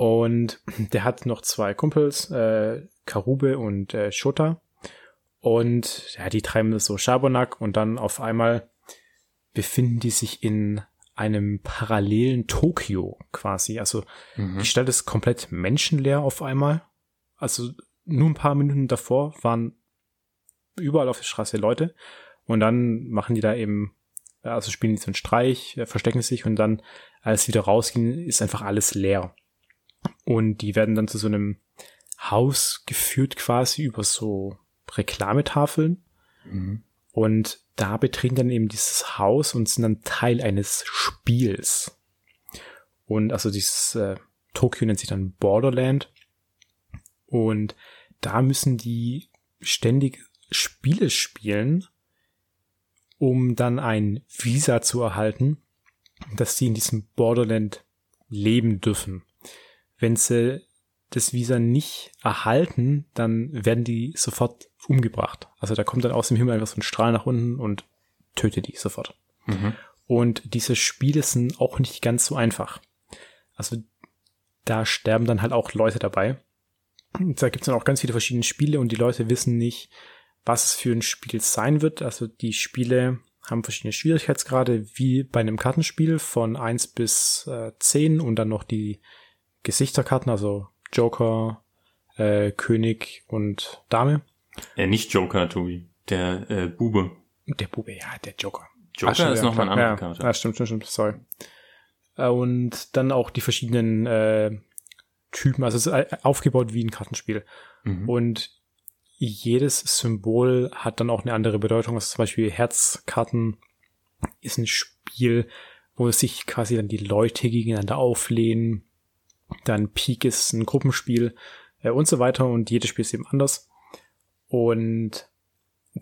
Und der hat noch zwei Kumpels, äh, Karube und äh, Shota. Und ja, die treiben das so Schabernack und dann auf einmal befinden die sich in einem parallelen Tokio quasi. Also mhm. die Stadt ist komplett menschenleer auf einmal. Also nur ein paar Minuten davor waren überall auf der Straße Leute und dann machen die da eben, also spielen die so einen Streich, äh, verstecken sich und dann, als sie wieder rausgehen, ist einfach alles leer. Und die werden dann zu so einem Haus geführt quasi über so Reklametafeln. Mhm. Und da betreten dann eben dieses Haus und sind dann Teil eines Spiels. Und also dieses äh, Tokio nennt sich dann Borderland. Und da müssen die ständig Spiele spielen, um dann ein Visa zu erhalten, dass sie in diesem Borderland leben dürfen. Wenn sie das Visa nicht erhalten, dann werden die sofort umgebracht. Also da kommt dann aus dem Himmel einfach so ein Strahl nach unten und tötet die sofort. Mhm. Und diese Spiele sind auch nicht ganz so einfach. Also da sterben dann halt auch Leute dabei. Und da gibt es dann auch ganz viele verschiedene Spiele und die Leute wissen nicht, was es für ein Spiel sein wird. Also die Spiele haben verschiedene Schwierigkeitsgrade, wie bei einem Kartenspiel von eins bis äh, 10 und dann noch die Gesichterkarten, also Joker, äh, König und Dame. Äh, nicht Joker, Tobi. Der äh, Bube. Der Bube, ja, der Joker. Joker Ach, ist ja, nochmal eine andere Karte. Ja, stimmt, stimmt, stimmt, sorry. Äh, und dann auch die verschiedenen äh, Typen, also es ist äh, aufgebaut wie ein Kartenspiel. Mhm. Und jedes Symbol hat dann auch eine andere Bedeutung. Also zum Beispiel Herzkarten ist ein Spiel, wo sich quasi dann die Leute gegeneinander auflehnen dann Peak ist ein Gruppenspiel äh, und so weiter und jedes Spiel ist eben anders. Und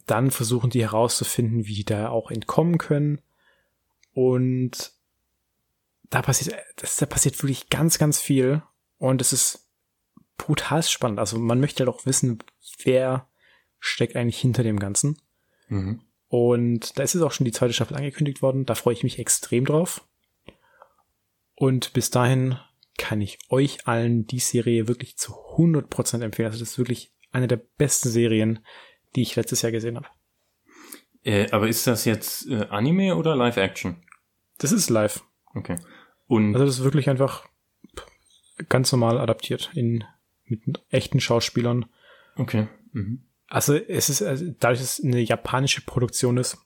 dann versuchen die herauszufinden, wie die da auch entkommen können. Und da passiert, das, da passiert wirklich ganz, ganz viel. Und es ist brutal spannend. Also man möchte halt auch wissen, wer steckt eigentlich hinter dem Ganzen. Mhm. Und da ist jetzt auch schon die zweite Staffel angekündigt worden. Da freue ich mich extrem drauf. Und bis dahin kann ich euch allen die Serie wirklich zu 100% empfehlen. Also das ist wirklich eine der besten Serien, die ich letztes Jahr gesehen habe. Äh, aber ist das jetzt äh, Anime oder Live-Action? Das ist live. Okay. Und also das ist wirklich einfach ganz normal adaptiert in mit echten Schauspielern. Okay. Mhm. Also es ist, also dadurch, dass es eine japanische Produktion ist,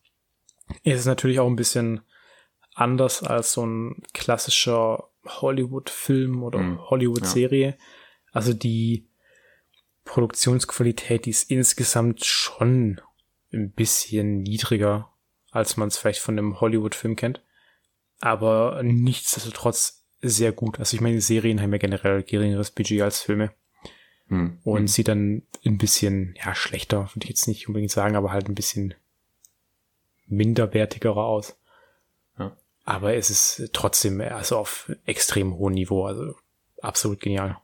ist es natürlich auch ein bisschen anders als so ein klassischer Hollywood-Film oder mhm. Hollywood-Serie. Ja. Also die Produktionsqualität, die ist insgesamt schon ein bisschen niedriger, als man es vielleicht von einem Hollywood-Film kennt. Aber nichtsdestotrotz sehr gut. Also ich meine, Serien haben ja generell geringeres Budget als Filme. Mhm. Und mhm. sieht dann ein bisschen, ja, schlechter, würde ich jetzt nicht unbedingt sagen, aber halt ein bisschen minderwertigerer aus. Aber es ist trotzdem also auf extrem hohem Niveau, also absolut genial.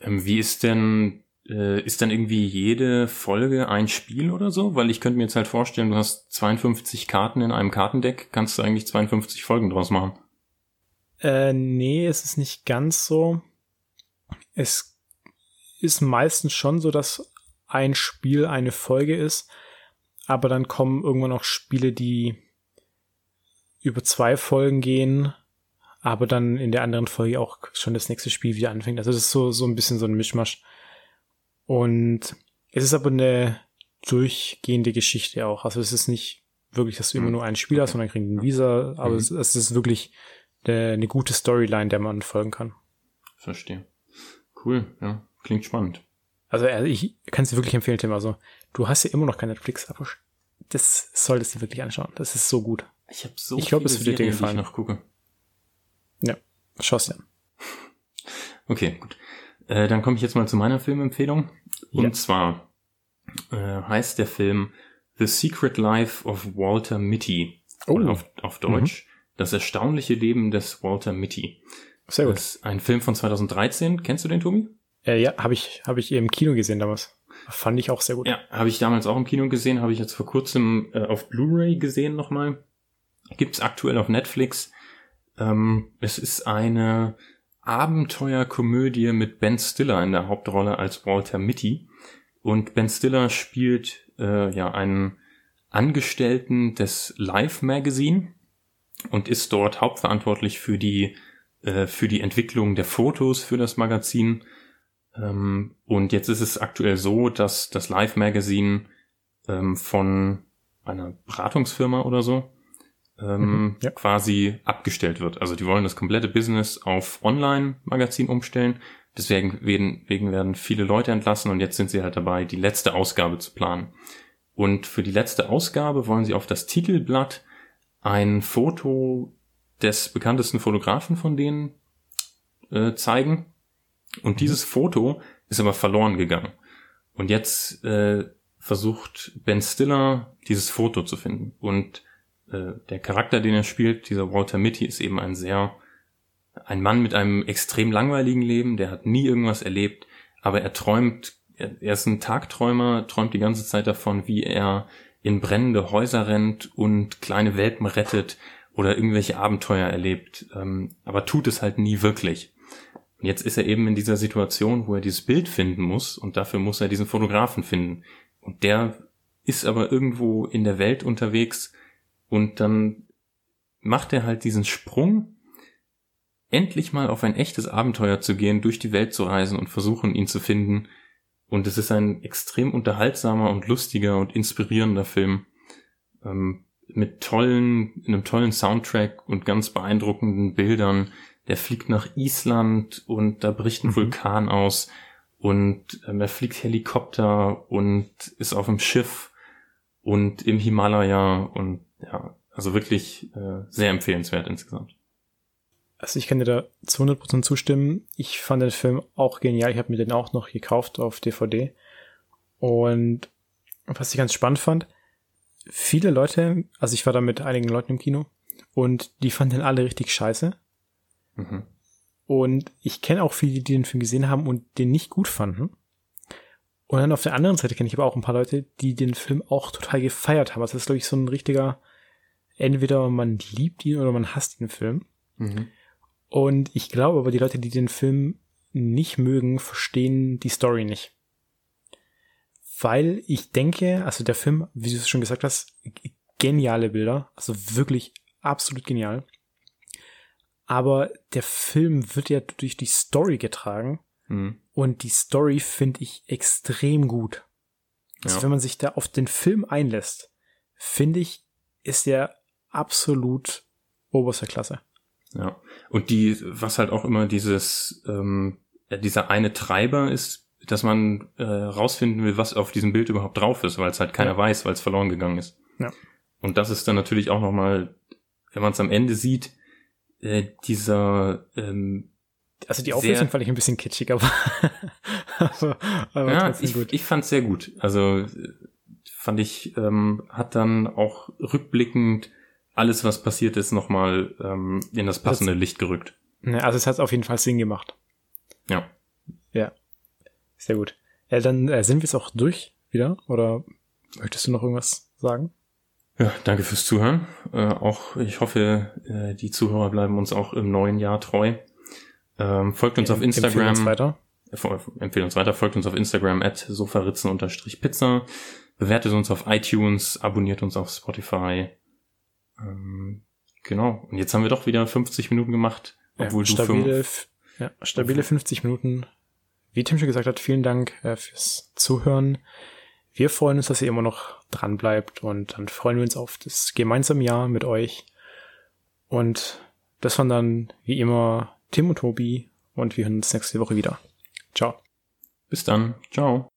Ähm, wie ist denn, äh, ist dann irgendwie jede Folge ein Spiel oder so? Weil ich könnte mir jetzt halt vorstellen, du hast 52 Karten in einem Kartendeck, kannst du eigentlich 52 Folgen draus machen? Äh, nee, es ist nicht ganz so. Es ist meistens schon so, dass ein Spiel eine Folge ist, aber dann kommen irgendwann auch Spiele, die über zwei Folgen gehen, aber dann in der anderen Folge auch schon das nächste Spiel wieder anfängt. Also das ist so, so ein bisschen so ein Mischmasch. Und es ist aber eine durchgehende Geschichte auch. Also es ist nicht wirklich, dass du immer hm. nur ein Spiel hast und dann kriegen ein Visa, aber mhm. es, es, ist wirklich eine, eine gute Storyline, der man folgen kann. Verstehe. Cool, ja. Klingt spannend. Also, also ich kann es dir wirklich empfehlen, Tim. Also, du hast ja immer noch kein Netflix, aber das solltest du wirklich anschauen. Das ist so gut. Ich habe so ich glaube, es würde dir gefallen. Die ich noch gucke. Ja, schau's dir an. Okay, gut. Äh, dann komme ich jetzt mal zu meiner Filmempfehlung. Und ja. zwar äh, heißt der Film The Secret Life of Walter Mitty. Oh. Auf, auf Deutsch. Mhm. Das erstaunliche Leben des Walter Mitty. Sehr gut. Das ist ein Film von 2013. Kennst du den, Tobi? Äh, ja, habe ich, hab ich im Kino gesehen damals. Fand ich auch sehr gut. Ja, habe ich damals auch im Kino gesehen, habe ich jetzt vor kurzem äh, auf Blu-ray gesehen nochmal. Gibt's aktuell auf Netflix. Ähm, es ist eine Abenteuerkomödie mit Ben Stiller in der Hauptrolle als Walter Mitty. Und Ben Stiller spielt äh, ja einen Angestellten des Life Magazine und ist dort hauptverantwortlich für die äh, für die Entwicklung der Fotos für das Magazin. Ähm, und jetzt ist es aktuell so, dass das Live Magazine ähm, von einer Beratungsfirma oder so ähm, mhm, ja. quasi abgestellt wird. Also die wollen das komplette Business auf Online-Magazin umstellen. Deswegen werden, wegen werden viele Leute entlassen und jetzt sind sie halt dabei, die letzte Ausgabe zu planen. Und für die letzte Ausgabe wollen sie auf das Titelblatt ein Foto des bekanntesten Fotografen von denen äh, zeigen. Und mhm. dieses Foto ist aber verloren gegangen. Und jetzt äh, versucht Ben Stiller dieses Foto zu finden. Und äh, der Charakter, den er spielt, dieser Walter Mitty, ist eben ein sehr, ein Mann mit einem extrem langweiligen Leben, der hat nie irgendwas erlebt, aber er träumt, er, ist ein Tagträumer, träumt die ganze Zeit davon, wie er in brennende Häuser rennt und kleine Welpen rettet oder irgendwelche Abenteuer erlebt, ähm, aber tut es halt nie wirklich. Und jetzt ist er eben in dieser Situation, wo er dieses Bild finden muss und dafür muss er diesen Fotografen finden. Und der ist aber irgendwo in der Welt unterwegs und dann macht er halt diesen Sprung, endlich mal auf ein echtes Abenteuer zu gehen, durch die Welt zu reisen und versuchen, ihn zu finden. Und es ist ein extrem unterhaltsamer und lustiger und inspirierender Film. Ähm, mit tollen, einem tollen Soundtrack und ganz beeindruckenden Bildern. Der fliegt nach Island und da bricht ein mhm. Vulkan aus und ähm, er fliegt Helikopter und ist auf dem Schiff und im Himalaya und ja, also wirklich äh, sehr empfehlenswert insgesamt. Also ich kann dir da zu 100% zustimmen. Ich fand den Film auch genial. Ich habe mir den auch noch gekauft auf DVD. Und was ich ganz spannend fand, viele Leute, also ich war da mit einigen Leuten im Kino und die fanden den alle richtig scheiße. Mhm. Und ich kenne auch viele, die den Film gesehen haben und den nicht gut fanden. Und dann auf der anderen Seite kenne ich aber auch ein paar Leute, die den Film auch total gefeiert haben. Also das ist, glaube ich, so ein richtiger, entweder man liebt ihn oder man hasst den Film. Mhm. Und ich glaube aber, die Leute, die den Film nicht mögen, verstehen die Story nicht weil ich denke, also der Film, wie du es schon gesagt hast, geniale Bilder, also wirklich absolut genial. Aber der Film wird ja durch die Story getragen mhm. und die Story finde ich extrem gut. Also ja. wenn man sich da auf den Film einlässt, finde ich, ist der absolut oberster Klasse. Ja. Und die, was halt auch immer dieses, ähm, dieser eine Treiber ist, dass man äh, rausfinden will, was auf diesem Bild überhaupt drauf ist, weil es halt keiner ja. weiß, weil es verloren gegangen ist. Ja. Und das ist dann natürlich auch nochmal, wenn man es am Ende sieht, äh, dieser ähm, also die Auflösung fand ich ein bisschen kitschig, aber, aber, aber ja, ich, gut. ich fand sehr gut. Also fand ich, ähm, hat dann auch rückblickend alles, was passiert ist, nochmal ähm, in das passende das, Licht gerückt. Ne, also es hat auf jeden Fall Sinn gemacht. Ja. Ja. Sehr gut. Ja, dann äh, sind wir jetzt auch durch wieder. Oder möchtest du noch irgendwas sagen? Ja, danke fürs Zuhören. Äh, auch ich hoffe, äh, die Zuhörer bleiben uns auch im neuen Jahr treu. Ähm, folgt uns auf Instagram. Empfehlen uns weiter. Empfehlen uns weiter. Folgt uns auf Instagram at sofaritzen-pizza. bewertet uns auf iTunes, abonniert uns auf Spotify. Ähm, genau. Und jetzt haben wir doch wieder 50 Minuten gemacht, obwohl ja, stabile, du ja, stabile 50 Minuten. Wie Tim schon gesagt hat, vielen Dank äh, fürs Zuhören. Wir freuen uns, dass ihr immer noch dran bleibt und dann freuen wir uns auf das gemeinsame Jahr mit euch. Und das waren dann wie immer Tim und Tobi und wir hören uns nächste Woche wieder. Ciao. Bis dann. Ciao.